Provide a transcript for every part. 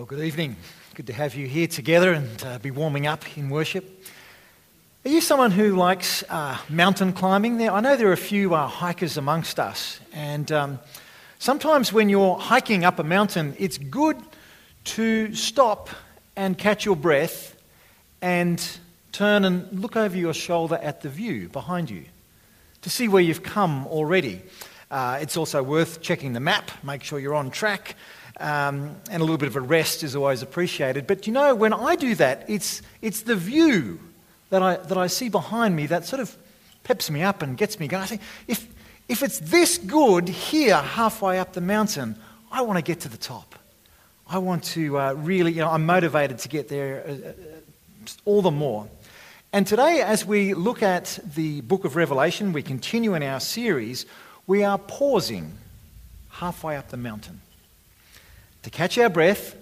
Well, good evening. Good to have you here together and uh, be warming up in worship. Are you someone who likes uh, mountain climbing? There, I know there are a few uh, hikers amongst us, and um, sometimes when you're hiking up a mountain, it's good to stop and catch your breath and turn and look over your shoulder at the view behind you to see where you've come already. Uh, it's also worth checking the map, make sure you're on track, um, and a little bit of a rest is always appreciated. But you know, when I do that, it's, it's the view that I, that I see behind me that sort of peps me up and gets me going. I think, if, if it's this good here, halfway up the mountain, I want to get to the top. I want to uh, really, you know, I'm motivated to get there uh, uh all the more. And today, as we look at the book of Revelation, we continue in our series, we are pausing halfway up the mountain to catch our breath,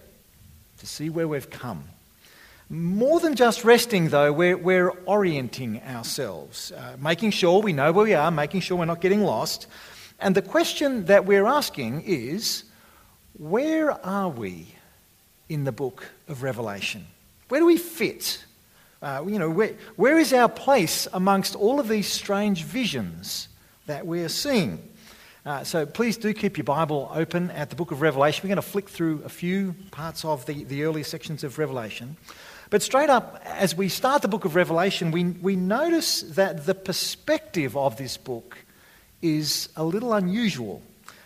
to see where we've come. More than just resting, though, we're, we're orienting ourselves, uh, making sure we know where we are, making sure we're not getting lost. And the question that we're asking is where are we in the book of Revelation? Where do we fit? Uh, you know, where, where is our place amongst all of these strange visions that we're seeing? Uh, so please do keep your Bible open at the book of Revelation. We're going to flick through a few parts of the, the early sections of Revelation. But straight up, as we start the book of Revelation, we, we notice that the perspective of this book is a little unusual.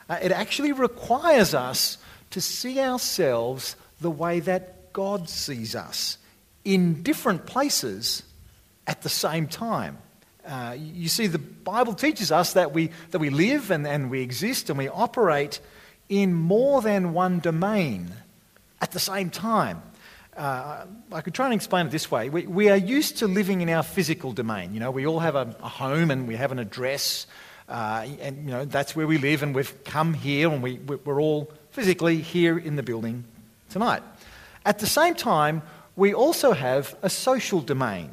Uh, it actually requires us to see ourselves the way that God sees us in different places at the same time. Uh, you see, the Bible teaches us that we, that we live and, and we exist and we operate in more than one domain at the same time. Uh, I could try and explain it this way. We, we are used to living in our physical domain. You know, we all have a, a home and we have an address, uh, and you know that's where we live, and we've come here, and we, we're all physically here in the building tonight. At the same time, we also have a social domain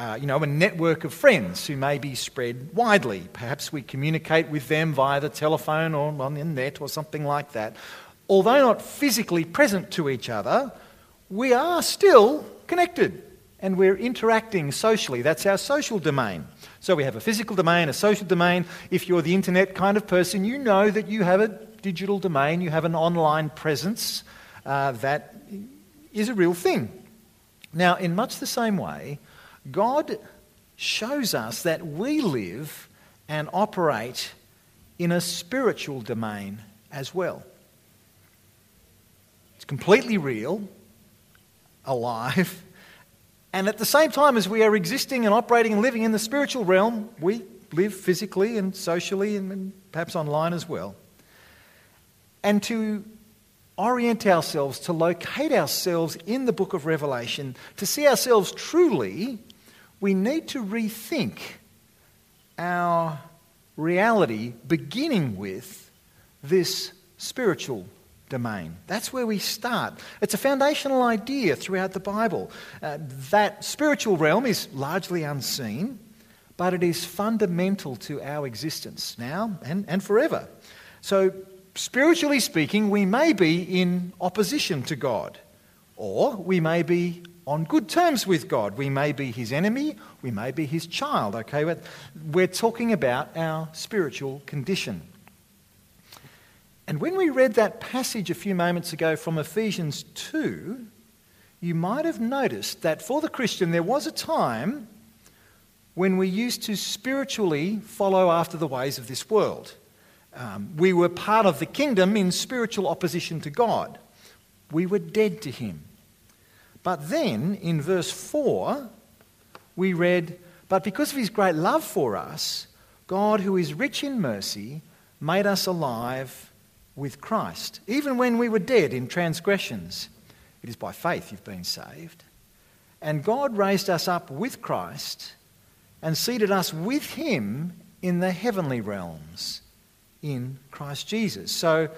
uh, you know, a network of friends who may be spread widely. Perhaps we communicate with them via the telephone or on the net or something like that. Although not physically present to each other, we are still connected and we're interacting socially. That's our social domain. So we have a physical domain, a social domain. If you're the internet kind of person, you know that you have a digital domain, you have an online presence uh, that is a real thing. Now, in much the same way, God shows us that we live and operate in a spiritual domain as well. It's completely real, alive, and at the same time as we are existing and operating and living in the spiritual realm, we live physically and socially and perhaps online as well. And to orient ourselves, to locate ourselves in the book of Revelation, to see ourselves truly we need to rethink our reality, beginning with this spiritual domain. That's where we start. It's a foundational idea throughout the Bible. Uh, that spiritual realm is largely unseen, but it is fundamental to our existence now and, and forever. So, spiritually speaking, we may be in opposition to God, or we may be on good terms with God. We may be his enemy, we may be his child, okay? But we're talking about our spiritual condition. And when we read that passage a few moments ago from Ephesians 2, you might have noticed that for the Christian there was a time when we used to spiritually follow after the ways of this world. Um, we were part of the kingdom in spiritual opposition to God. We were dead to him. But then in verse 4, we read, But because of his great love for us, God, who is rich in mercy, made us alive with Christ, even when we were dead in transgressions. It is by faith you've been saved. And God raised us up with Christ and seated us with him in the heavenly realms in Christ Jesus. So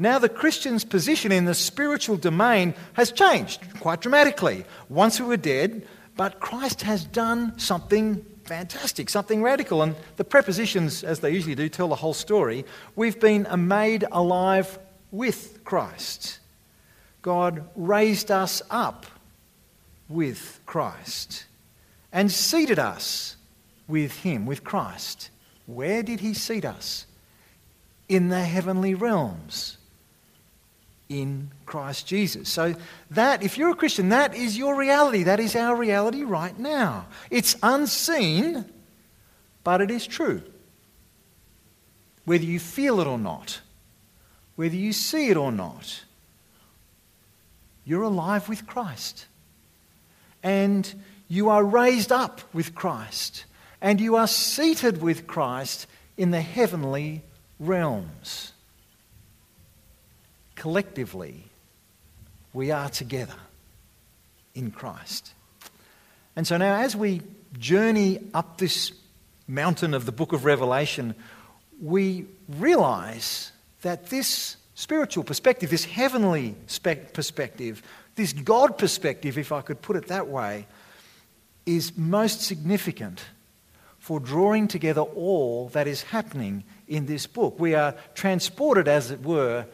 now, the Christian's position in the spiritual domain has changed quite dramatically. Once we were dead, but Christ has done something fantastic, something radical. And the prepositions, as they usually do, tell the whole story. We've been made alive with Christ. God raised us up with Christ and seated us with Him, with Christ. Where did He seat us? In the heavenly realms. In Christ Jesus. So, that, if you're a Christian, that is your reality. That is our reality right now. It's unseen, but it is true. Whether you feel it or not, whether you see it or not, you're alive with Christ. And you are raised up with Christ. And you are seated with Christ in the heavenly realms. Collectively, we are together in Christ. And so now, as we journey up this mountain of the book of Revelation, we realize that this spiritual perspective, this heavenly perspective, this God perspective, if I could put it that way, is most significant for drawing together all that is happening in this book. We are transported, as it were,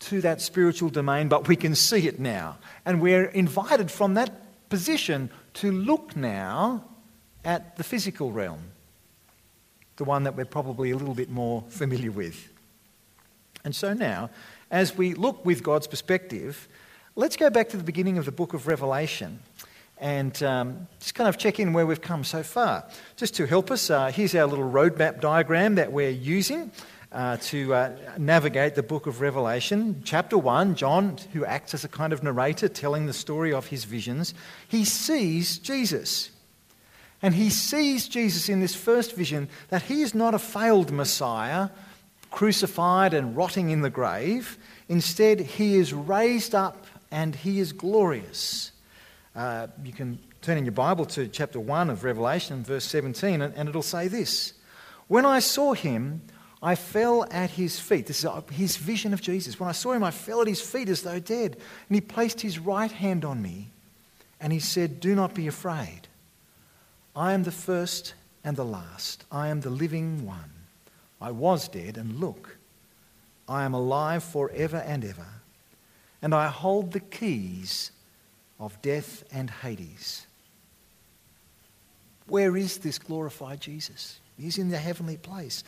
to that spiritual domain, but we can see it now. And we're invited from that position to look now at the physical realm, the one that we're probably a little bit more familiar with. And so now, as we look with God's perspective, let's go back to the beginning of the book of Revelation and um, just kind of check in where we've come so far. Just to help us, uh, here's our little roadmap diagram that we're using. Uh, to uh, navigate the book of Revelation. Chapter 1, John, who acts as a kind of narrator telling the story of his visions, he sees Jesus. And he sees Jesus in this first vision that he is not a failed Messiah, crucified and rotting in the grave. Instead, he is raised up and he is glorious. Uh, you can turn in your Bible to chapter 1 of Revelation, verse 17, and, and it'll say this When I saw him, I fell at his feet. This is uh, his vision of Jesus. When I saw him, I fell at his feet as though dead. And he placed his right hand on me and he said, Do not be afraid. I am the first and the last. I am the living one. I was dead, and look, I am alive forever and ever, and I hold the keys of death and Hades. Where is this glorified Jesus? He's in the heavenly place.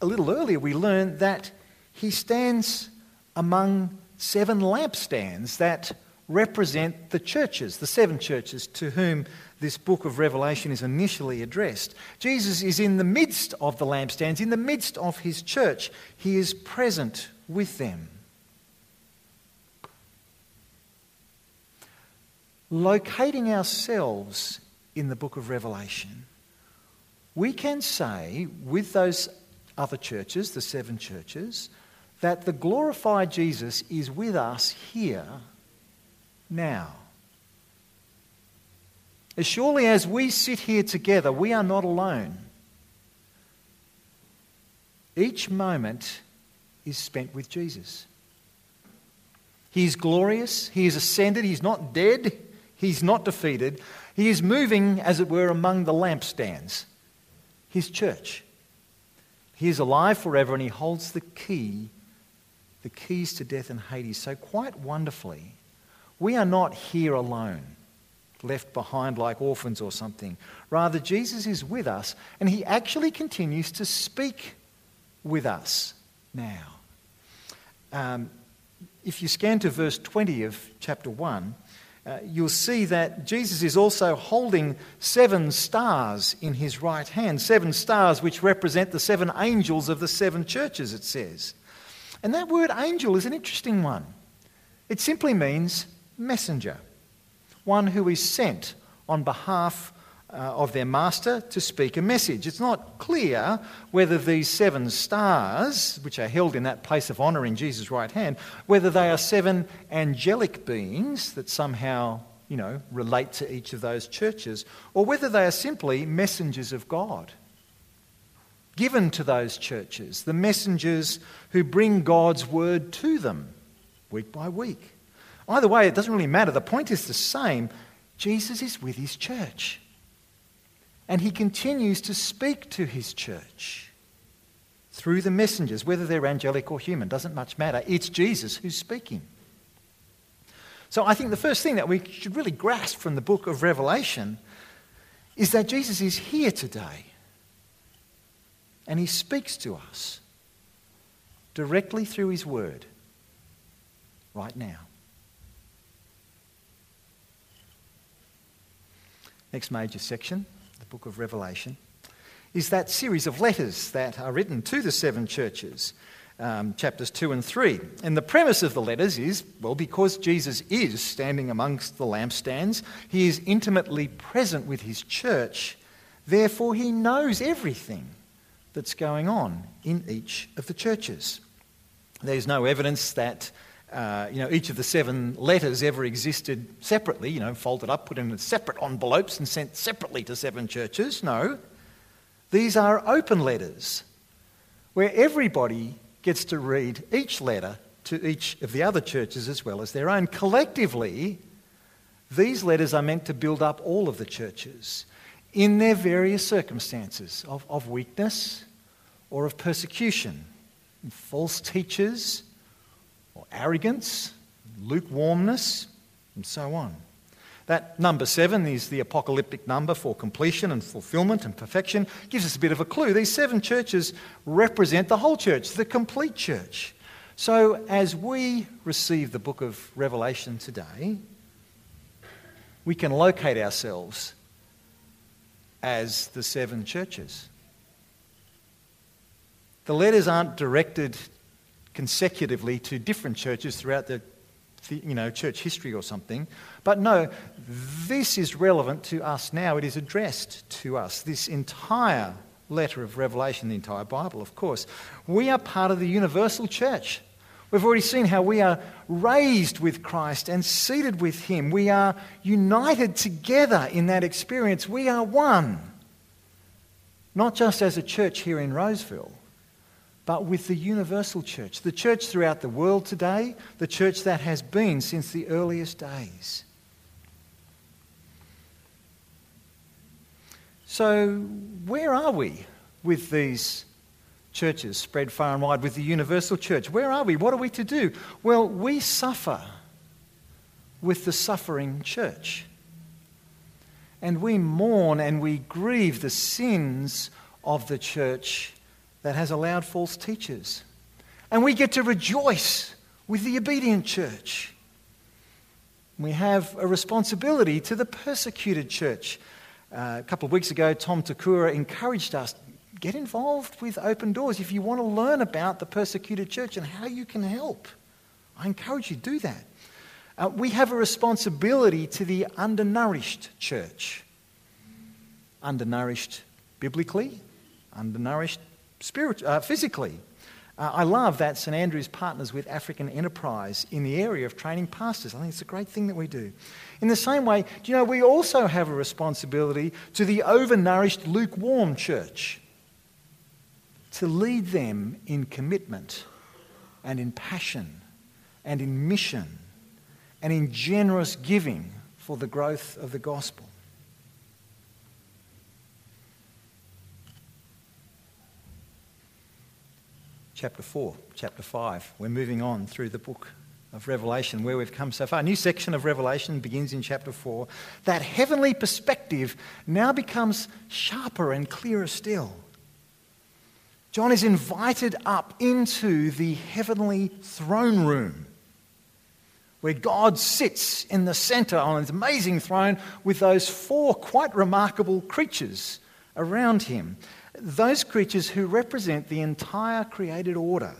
A little earlier, we learned that he stands among seven lampstands that represent the churches, the seven churches to whom this book of Revelation is initially addressed. Jesus is in the midst of the lampstands, in the midst of his church. He is present with them. Locating ourselves in the book of Revelation, we can say with those other churches, the seven churches, that the glorified Jesus is with us here now. As surely as we sit here together, we are not alone. Each moment is spent with Jesus. He is glorious. He is ascended. He's not dead. He's not defeated. He is moving, as it were, among the lampstands, his church. He is alive forever and he holds the key, the keys to death and Hades. So, quite wonderfully, we are not here alone left behind like orphans or something. Rather, Jesus is with us and he actually continues to speak with us now. Um, if you scan to verse 20 of chapter 1, uh, you'll see that Jesus is also holding seven stars in his right hand, seven stars which represent the seven angels of the seven churches, it says. And that word angel is an interesting one. It simply means messenger one who is sent on behalf uh, of their master to speak a message. It's not clear whether these seven stars, which are held in that place of honour in Jesus' right hand, whether they are seven angelic beings that somehow, you know, relate to each of those churches, or whether they are simply messengers of God given to those churches, the messengers who bring God's word to them week by week. Either way, it doesn't really matter. The point is the same. Jesus is with his church. And he continues to speak to his church through the messengers, whether they're angelic or human, doesn't much matter. It's Jesus who's speaking. So I think the first thing that we should really grasp from the book of Revelation is that Jesus is here today and he speaks to us directly through his word right now. Next major section, book of Revelation, is that series of letters that are written to the seven churches, um, chapters 2 and 3. And the premise of the letters is well, because Jesus is standing amongst the lampstands, he is intimately present with his church, therefore, he knows everything that's going on in each of the churches. There's no evidence that uh, you know, each of the seven letters ever existed separately, you know, folded up, put in separate envelopes and sent separately to seven churches. No. These are open letters where everybody gets to read each letter to each of the other churches as well as their own. Collectively, these letters are meant to build up all of the churches in their various circumstances of, of weakness or of persecution, false teachers arrogance, lukewarmness, and so on. That number seven is the apocalyptic number for completion and fulfillment and perfection. Gives us a bit of a clue. These seven churches represent the whole church, the complete church. So as we receive the book of Revelation today, we can locate ourselves as the seven churches. The letters aren't directed consecutively to different churches throughout the, you know, church history or something. But no, this is relevant to us now. It is addressed to us. This entire letter of Revelation, the entire Bible, of course. We are part of the universal church. We've already seen how we are raised with Christ and seated with Him. We are united together in that experience. We are one. Not just as a church here in Roseville, but with the universal church, the church throughout the world today, the church that has been since the earliest days. So, where are we with these churches spread far and wide, with the universal church? Where are we? What are we to do? Well, we suffer with the suffering church. And we mourn and we grieve the sins of the church that has allowed false teachers. And we get to rejoice with the obedient church. We have a responsibility to the persecuted church. Uh, a couple of weeks ago, Tom Takura encouraged us get involved with Open Doors if you want to learn about the persecuted church and how you can help. I encourage you to do that. Uh, we have a responsibility to the undernourished church. Undernourished biblically, undernourished spirit, uh, physically. Uh, I love that St Andrews partners with African Enterprise in the area of training pastors. I think it's a great thing that we do. In the same way, do you know, we also have a responsibility to the overnourished, lukewarm church to lead them in commitment and in passion and in mission and in generous giving for the growth of the gospel. Chapter 4, chapter 5. We're moving on through the book of Revelation where we've come so far. A new section of Revelation begins in chapter 4. That heavenly perspective now becomes sharper and clearer still. John is invited up into the heavenly throne room where God sits in the center on his amazing throne with those four quite remarkable creatures around him those creatures who represent the entire created order.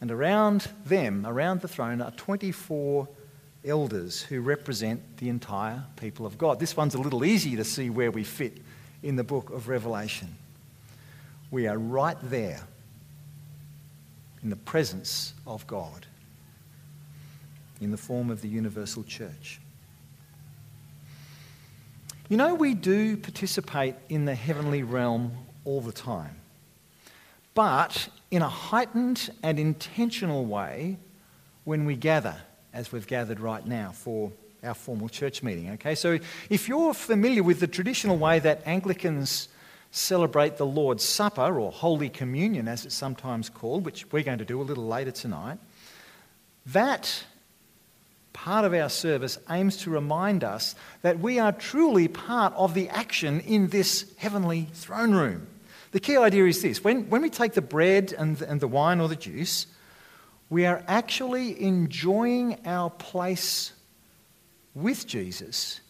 And around them, around the throne, are 24 elders who represent the entire people of God. This one's a little easy to see where we fit in the book of Revelation. We are right there in the presence of God in the form of the universal church. You know, we do participate in the heavenly realm all the time, but in a heightened and intentional way when we gather, as we've gathered right now for our formal church meeting. Okay, so if you're familiar with the traditional way that Anglicans celebrate the Lord's Supper, or Holy Communion as it's sometimes called, which we're going to do a little later tonight, that part of our service aims to remind us that we are truly part of the action in this heavenly throne room. The key idea is this when, when we take the bread and, and the wine or the juice, we are actually enjoying our place with Jesus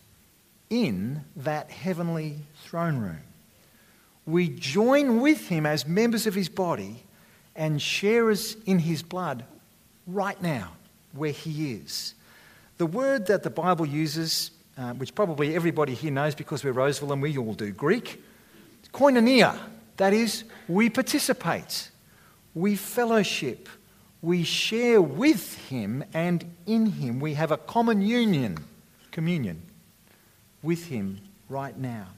in that heavenly throne room. We join with him as members of his body and sharers in his blood right now where he is. The word that the Bible uses, uh, which probably everybody here knows because we're Roseville and we all do Greek, koinonia. That is, we participate, we fellowship, we share with him, and in him we have a common union, communion with him right now.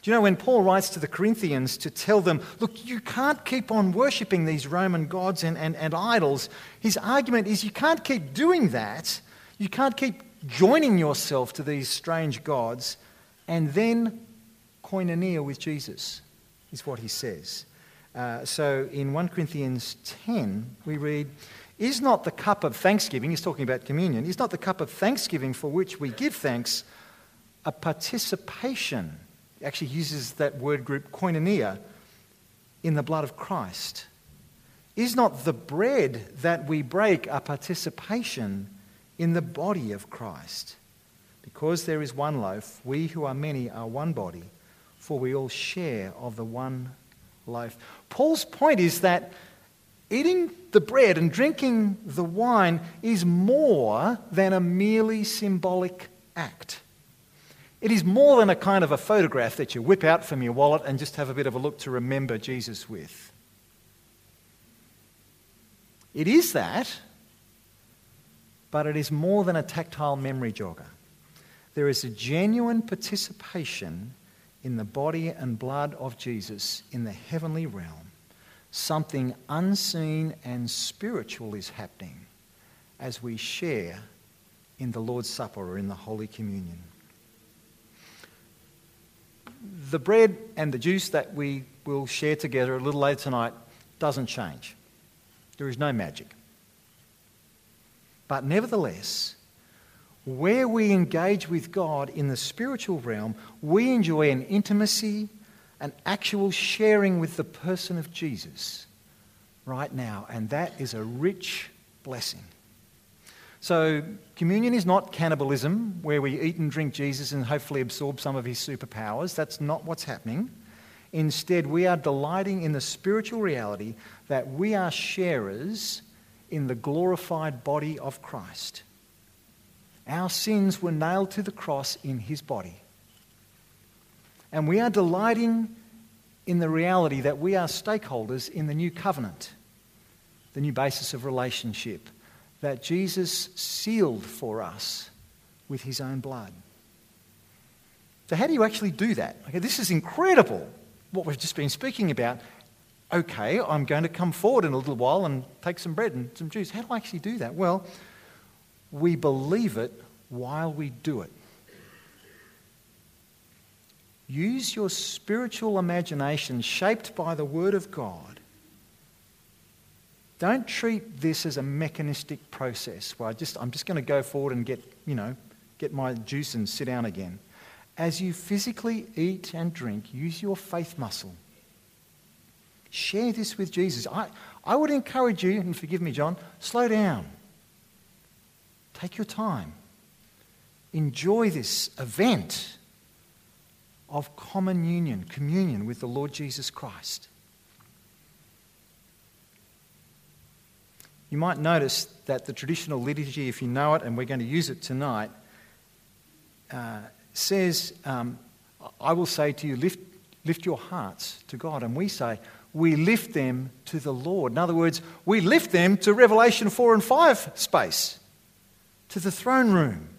Do you know when Paul writes to the Corinthians to tell them, look, you can't keep on worshipping these Roman gods and, and, and idols, his argument is you can't keep doing that. You can't keep joining yourself to these strange gods and then koinonia with Jesus, is what he says. Uh, so in 1 Corinthians 10, we read, Is not the cup of thanksgiving, he's talking about communion, is not the cup of thanksgiving for which we give thanks a participation? He actually uses that word group koinonia in the blood of Christ. Is not the bread that we break a participation in the body of Christ? Because there is one loaf, we who are many are one body, for we all share of the one loaf. Paul's point is that eating the bread and drinking the wine is more than a merely symbolic act. It is more than a kind of a photograph that you whip out from your wallet and just have a bit of a look to remember Jesus with. It is that, but it is more than a tactile memory jogger. There is a genuine participation in the body and blood of Jesus in the heavenly realm. Something unseen and spiritual is happening as we share in the Lord's Supper or in the Holy Communion the bread and the juice that we will share together a little later tonight doesn't change. There is no magic. But nevertheless, where we engage with God in the spiritual realm, we enjoy an intimacy, an actual sharing with the person of Jesus right now. And that is a rich blessing. So, communion is not cannibalism, where we eat and drink Jesus and hopefully absorb some of his superpowers. That's not what's happening. Instead, we are delighting in the spiritual reality that we are sharers in the glorified body of Christ. Our sins were nailed to the cross in his body. And we are delighting in the reality that we are stakeholders in the new covenant, the new basis of relationship that Jesus sealed for us with his own blood. So, how do you actually do that? Okay, this is incredible, what we've just been speaking about. Okay, I'm going to come forward in a little while and take some bread and some juice. How do I actually do that? Well, we believe it while we do it. Use your spiritual imagination shaped by the Word of God don't treat this as a mechanistic process where I just, I'm just going to go forward and get, you know, get my juice and sit down again. As you physically eat and drink, use your faith muscle. Share this with Jesus. I, I would encourage you, and forgive me, John, slow down. Take your time. Enjoy this event of common union, communion with the Lord Jesus Christ. You might notice that the traditional liturgy, if you know it, and we're going to use it tonight, uh, says, um, I will say to you, lift, lift your hearts to God. And we say, we lift them to the Lord. In other words, we lift them to Revelation 4 and 5 space, to the throne room.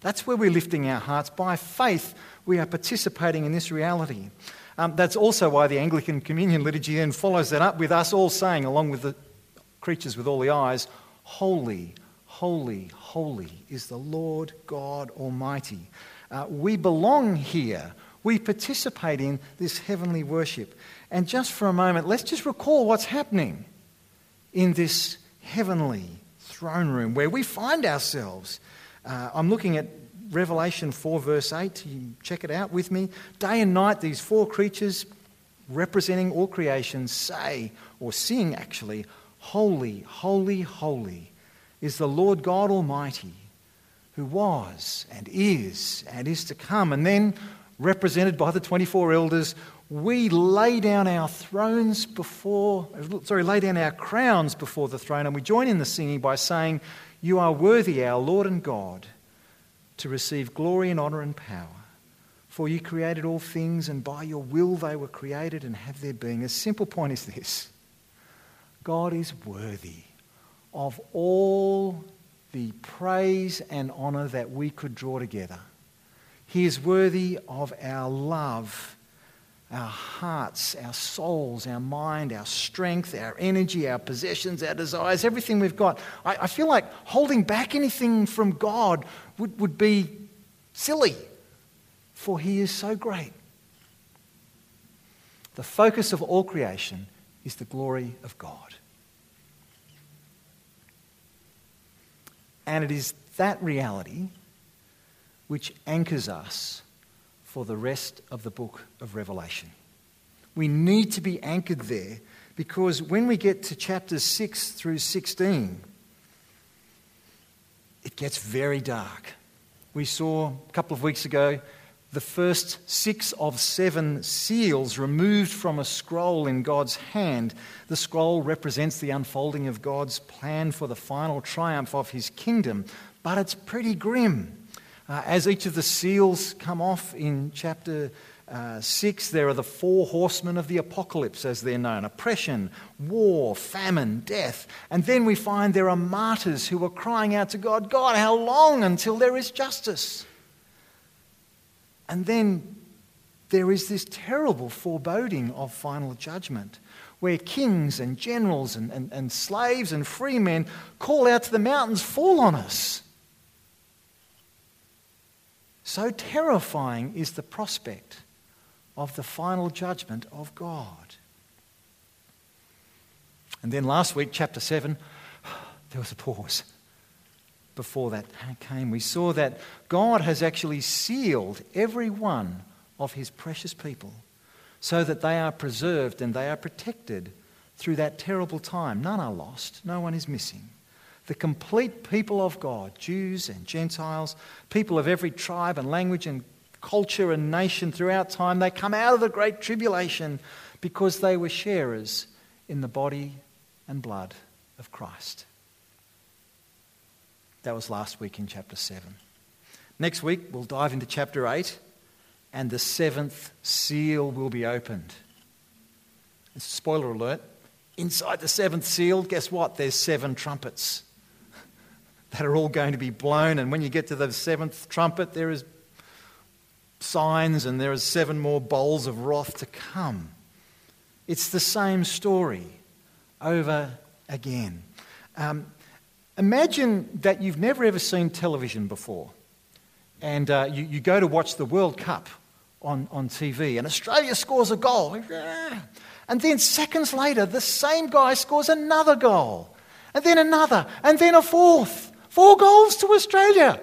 That's where we're lifting our hearts. By faith, we are participating in this reality. Um, that's also why the Anglican Communion liturgy then follows that up with us all saying, along with the creatures with all the eyes, Holy, holy, holy is the Lord God Almighty. Uh, we belong here. We participate in this heavenly worship. And just for a moment, let's just recall what's happening in this heavenly throne room where we find ourselves. Uh, I'm looking at Revelation 4, verse 8. You check it out with me. Day and night, these four creatures representing all creation say, or sing actually, Holy, holy, holy is the Lord God Almighty, who was and is and is to come. And then, represented by the 24 elders, we lay down our thrones before, sorry, lay down our crowns before the throne, and we join in the singing by saying, You are worthy, our Lord and God, to receive glory and honour and power. For you created all things, and by your will they were created and have their being. A simple point is this God is worthy of all the praise and honour that we could draw together. He is worthy of our love, our hearts, our souls, our mind, our strength, our energy, our possessions, our desires, everything we've got. I, I feel like holding back anything from God would, would be silly, for He is so great. The focus of all creation is the glory of God. And it is that reality which anchors us for the rest of the book of Revelation. We need to be anchored there because when we get to chapters 6 through 16, it gets very dark. We saw a couple of weeks ago the first six of seven seals removed from a scroll in God's hand. The scroll represents the unfolding of God's plan for the final triumph of his kingdom, but it's pretty grim. Uh, as each of the seals come off in chapter uh, 6, there are the four horsemen of the apocalypse, as they're known oppression, war, famine, death. And then we find there are martyrs who are crying out to God, God, how long until there is justice? And then there is this terrible foreboding of final judgment where kings and generals and, and, and slaves and free men call out to the mountains, fall on us. So terrifying is the prospect of the final judgment of God. And then last week, chapter 7, there was a pause before that came, we saw that God has actually sealed every one of his precious people so that they are preserved and they are protected through that terrible time. None are lost, no one is missing. The complete people of God, Jews and Gentiles, people of every tribe and language and culture and nation throughout time, they come out of the great tribulation because they were sharers in the body and blood of Christ. That was last week in chapter 7. Next week, we'll dive into chapter 8, and the seventh seal will be opened. Spoiler alert inside the seventh seal, guess what? There's seven trumpets that are all going to be blown. And when you get to the seventh trumpet, there is signs and there is seven more bowls of wrath to come. It's the same story over again. Um, Imagine that you've never ever seen television before, and uh, you, you, go to watch the World Cup on, on TV, and Australia scores a goal. And then seconds later, the same guy scores another goal, and then another, and then a fourth. Four goals to Australia.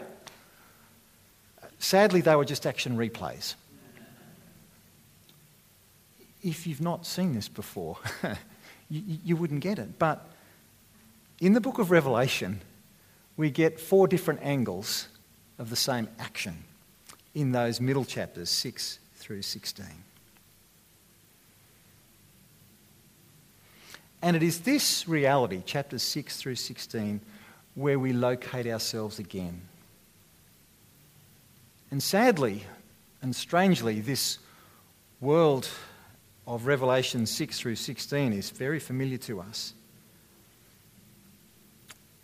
Sadly, they were just action replays. If you've not seen this before, you, you wouldn't get it. But in the book of Revelation, we get four different angles of the same action in those middle chapters, 6 through 16. And it is this reality, chapters 6 through 16, where we locate ourselves again. And sadly and strangely, this world of Revelation 6 through 16 is very familiar to us.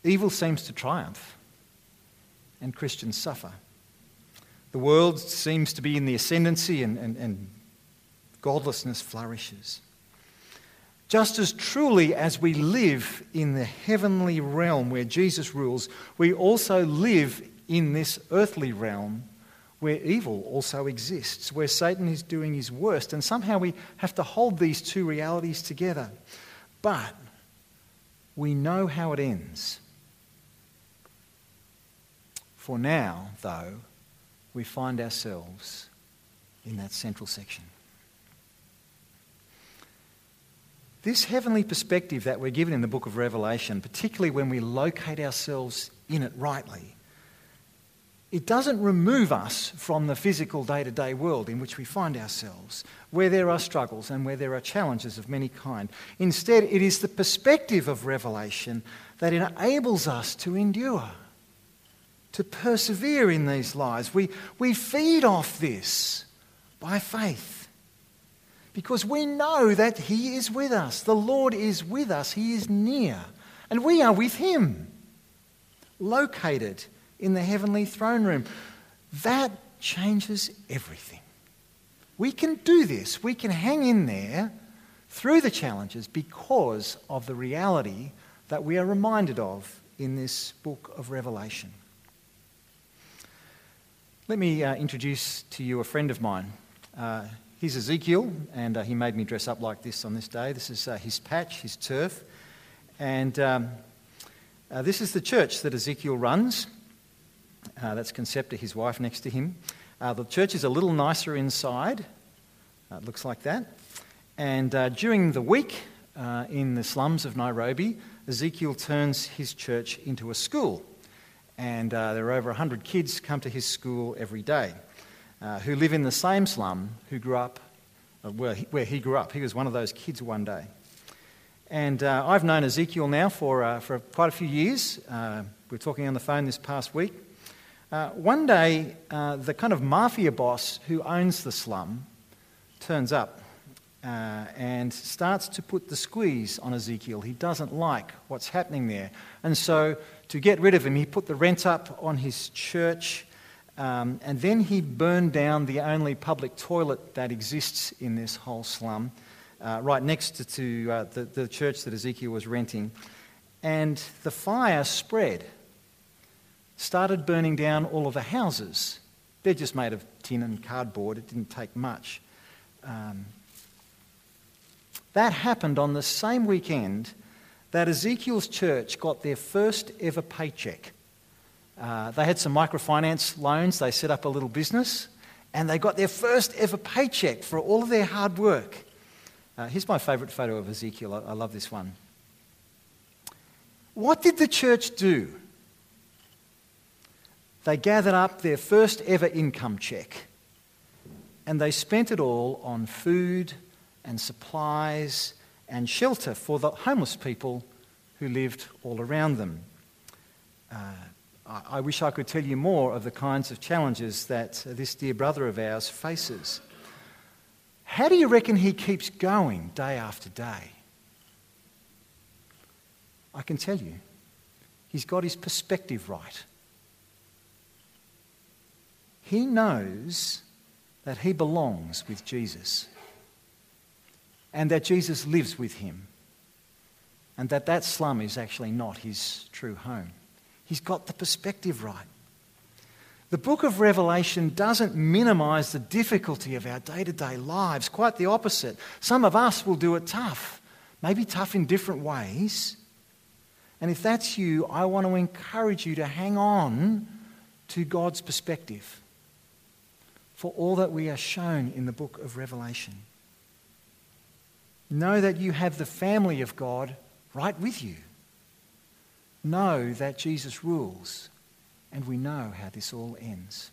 Evil seems to triumph, and Christians suffer. The world seems to be in the ascendancy, and, and, and godlessness flourishes. Just as truly as we live in the heavenly realm where Jesus rules, we also live in this earthly realm where evil also exists, where Satan is doing his worst. And somehow we have to hold these two realities together. But we know how it ends. For now, though, we find ourselves in that central section. This heavenly perspective that we're given in the book of Revelation, particularly when we locate ourselves in it rightly, it doesn't remove us from the physical day to day world in which we find ourselves, where there are struggles and where there are challenges of many kind. Instead, it is the perspective of Revelation that enables us to endure, to persevere in these lives. We, we feed off this by faith because we know that He is with us. The Lord is with us, He is near, and we are with Him, located in the heavenly throne room. That changes everything. We can do this, we can hang in there through the challenges because of the reality that we are reminded of in this book of Revelation. Let me uh, introduce to you a friend of mine. Uh, he's Ezekiel, and uh, he made me dress up like this on this day. This is uh, his patch, his turf. And um, uh, this is the church that Ezekiel runs. Uh, that's Concepta, his wife, next to him. the church is a little nicer inside. it looks like that. And during the week in the slums of Nairobi, Ezekiel turns his church into a school and uh, there are over 100 kids come to his school every day uh, who live in the same slum who grew up uh, where, he, where he grew up. He was one of those kids one day. And uh, I've known Ezekiel now for, uh, for quite a few years. Uh, we were talking on the phone this past week. one day, the kind of mafia boss who owns the slum turns up uh, and starts to put the squeeze on Ezekiel. He doesn't like what's happening there. And so, to get rid of him, he put the rent up on his church. Um, and then he burned down the only public toilet that exists in this whole slum, uh, right next to, to uh, the, the church that Ezekiel was renting. And the fire spread, started burning down all of the houses. They're just made of tin and cardboard, it didn't take much. Um, that happened on the same weekend that Ezekiel's church got their first ever paycheck. Uh, they had some microfinance loans, they set up a little business, and they got their first ever paycheck for all of their hard work. Uh, here's my favourite photo of Ezekiel. I, I love this one. What did the church do? They gathered up their first ever income check and they spent it all on food and supplies and shelter for the homeless people who lived all around them. Uh, I wish I could tell you more of the kinds of challenges that this dear brother of ours faces. How do you reckon he keeps going day after day? I can tell you, he's got his perspective right. He knows that he belongs with Jesus and that Jesus lives with him, and that that slum is actually not his true home. He's got the perspective right. The book of Revelation doesn't minimize the difficulty of our day to day lives, quite the opposite. Some of us will do it tough, maybe tough in different ways. And if that's you, I want to encourage you to hang on to God's perspective for all that we are shown in the book of Revelation. Know that you have the family of God right with you. Know that Jesus rules, and we know how this all ends.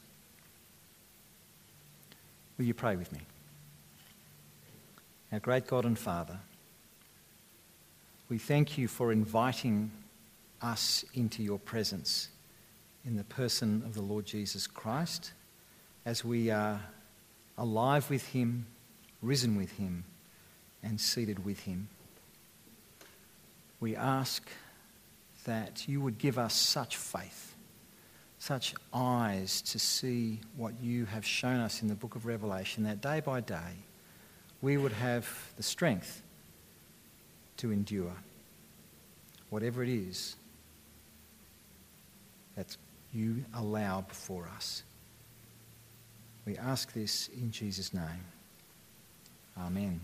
Will you pray with me? Our great God and Father, we thank you for inviting us into your presence in the person of the Lord Jesus Christ as we are alive with him, risen with him and seated with him. We ask that you would give us such faith, such eyes to see what you have shown us in the book of Revelation, that day by day we would have the strength to endure whatever it is that you allow before us. We ask this in Jesus' name. Amen.